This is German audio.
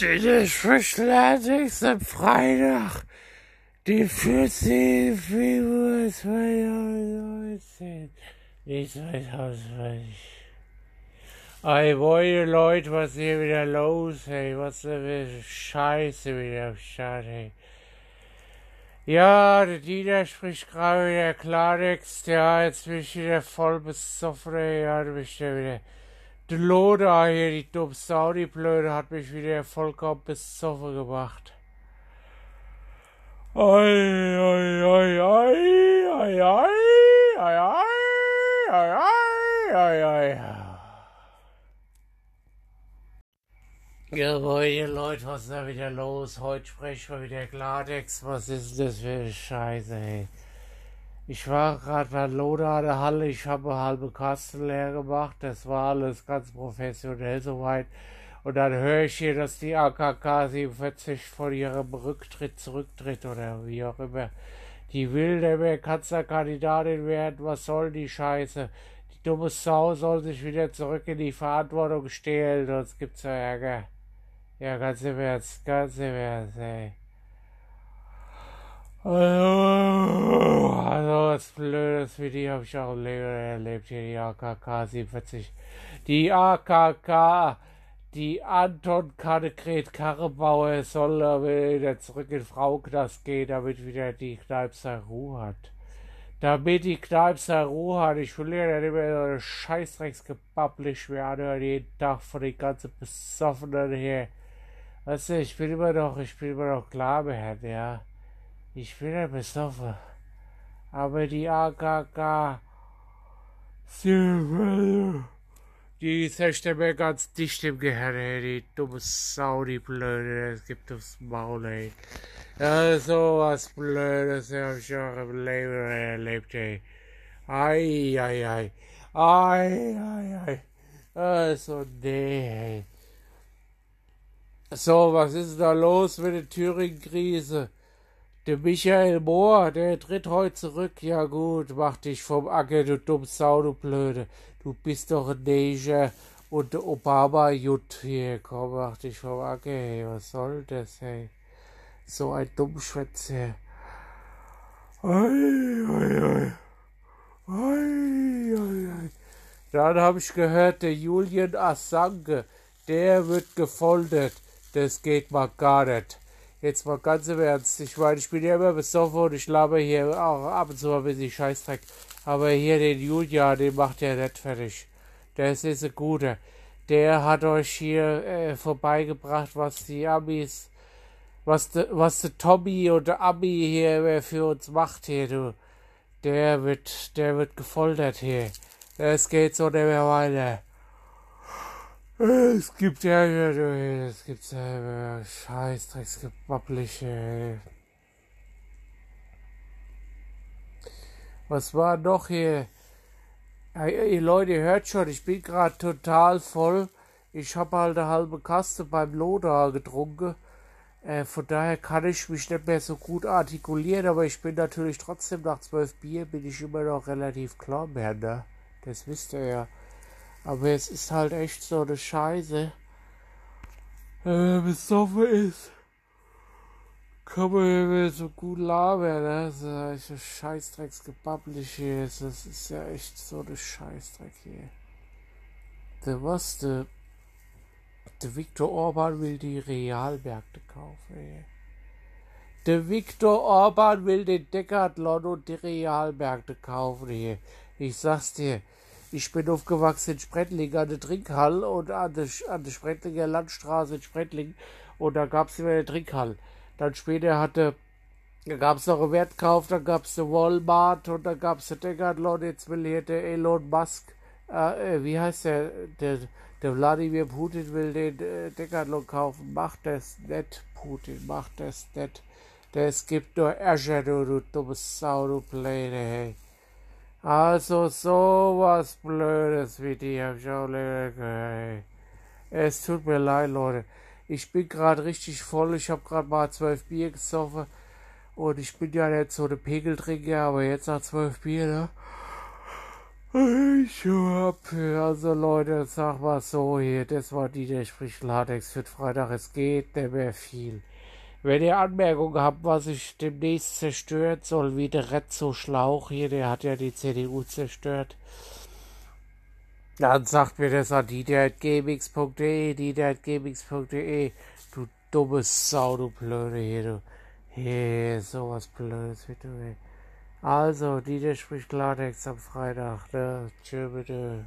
Den Schwächlertext am Freitag, den 14. Februar 2019. Nee, 2020. Ey, boy, Leute, was ist hier wieder los, ey? Was ist denn für Scheiße wieder am Start, ey? Ja, der Dieter spricht gerade wieder Klartext. Ja, jetzt bin ich wieder voll besoffen, ey. Ja, du bist ja wieder... Loda hier, die dumme Sau, die Blöde, hat mich wieder vollkommen besoffen gemacht. Ei, ei, ei, ei, ei, ei, ei, ei, ei, ei, ei. Ja, moin, Leute, was ist da wieder los? Heute sprechen wir wieder Klartext. Was ist denn das für eine Scheiße, ey? Ich war gerade bei Loda der Halle, ich habe halbe Kasten leer gemacht, das war alles ganz professionell soweit. Und dann höre ich hier, dass die AKK 47 von ihrem Rücktritt zurücktritt oder wie auch immer. Die will der mehr Kanzlerkandidatin werden, was soll die Scheiße? Die dumme Sau soll sich wieder zurück in die Verantwortung stehlen, sonst gibt's ja Ärger. Ja, ganz im Ernst, ganz im Ernst, ey. Also was Blödes wie die habe ich auch im Leben erlebt hier, die AKK 47. Die AKK, die Anton Kannegret Karrebauer soll wieder zurück in Frauknast gehen, damit wieder die Kneipser Ruhe hat. Damit die Kneipser Ruhe hat. Ich will ja nicht mehr so eine Scheißdrecksgebabblich mehr anhören, jeden Tag von den ganzen Besoffenen hier. Weißt du, ich bin immer noch, ich bin immer noch klar, ja. Ich bin ja besoffen. Aber die AKK, die ist mir ganz dicht im Gehirn, ey. Die dumme Sau, die Blöde, es gibt aufs Maul, ey. Ja, sowas Blödes hab ich auch im Leben erlebt, ey. Ei, ei, ei. Ei, ei, ei. Also, nee, ey. So, was ist da los mit der Thüringen-Krise? Der Michael Mohr, der tritt heute zurück. Ja gut, mach dich vom Acker, du dumm Sau, du Blöde. Du bist doch ein Neger und der Obama Jut hier. Komm, mach dich vom Acker, hey. Was soll das, hey? So ein Dummschwätzer. Ei, ei, ei. Ei, ei, ei. Dann habe ich gehört, der Julian Assange, der wird gefoltert. Das geht mal gar nicht. Jetzt mal ganz im Ernst. Ich meine, ich bin ja immer besoffen und ich laber hier auch ab und zu mal ein bisschen Scheißdreck. Aber hier den Julia, den macht er nicht fertig. Das ist ein guter. Der hat euch hier äh, vorbeigebracht, was die Amis, was de, was der Tommy und der Ami hier äh, für uns macht hier, du. Der wird, der wird gefoltert hier. Es geht so nicht mehr weiter. Es gibt ja, es gibt ja äh, Scheißdrecksgebabbliche. Was war noch hier? Leute, ihr hört schon, ich bin gerade total voll. Ich habe halt eine halbe Kaste beim Loda getrunken. Äh, von daher kann ich mich nicht mehr so gut artikulieren, aber ich bin natürlich trotzdem nach zwölf Bier bin ich immer noch relativ klar mehr, ne? Das wisst ihr ja. Aber es ist halt echt so eine Scheiße. Wenn man besoffen ist, kann man so gut labern, ne? Das ist ja hier. Das ist ja echt so eine Scheißdreck hier. Der was, der, der Viktor Orban will die Realmärkte kaufen, ey. Der Viktor Orban will den Decathlon und die Realmärkte kaufen hier. Ich sag's dir, ich bin aufgewachsen in Sprettling an der Trinkhalle und an der, an der Sprettlinger Landstraße in Sprettling und da gab es immer eine Trinkhalle. Dann später hatte, da gab es noch einen Wertkauf, dann gab es eine Walmart und dann gab es eine Decathlon, jetzt will hier der Elon Musk, äh, äh, wie heißt der, der, der Wladimir Putin will den äh, Decathlon kaufen, macht das nicht, Putin, macht das nicht. Das gibt nur du, du dummes Sau, du Pläne, hey. Also sowas Blödes wie die hab ich auch gehört. Es tut mir leid, Leute. Ich bin gerade richtig voll. Ich habe gerade mal zwölf Bier gesoffen. Und ich bin ja nicht so eine Pegeltrinker, aber jetzt nach zwölf Bier, ne? Ich hab, also Leute, sag mal so hier, das war die, der spricht Latex für Freitag. Es geht nicht mehr viel. Wenn ihr Anmerkungen habt, was ich demnächst zerstört soll, wie der Rezzo Schlauch hier, der hat ja die CDU zerstört, dann sagt mir das an dieter.gmx.de, dieter.gmx.de, du dumme Sau, du Blöde hier, du. Hier, sowas Blödes du, ey. Also, Dieter spricht Klartext am Freitag, ne? Tschö, bitte.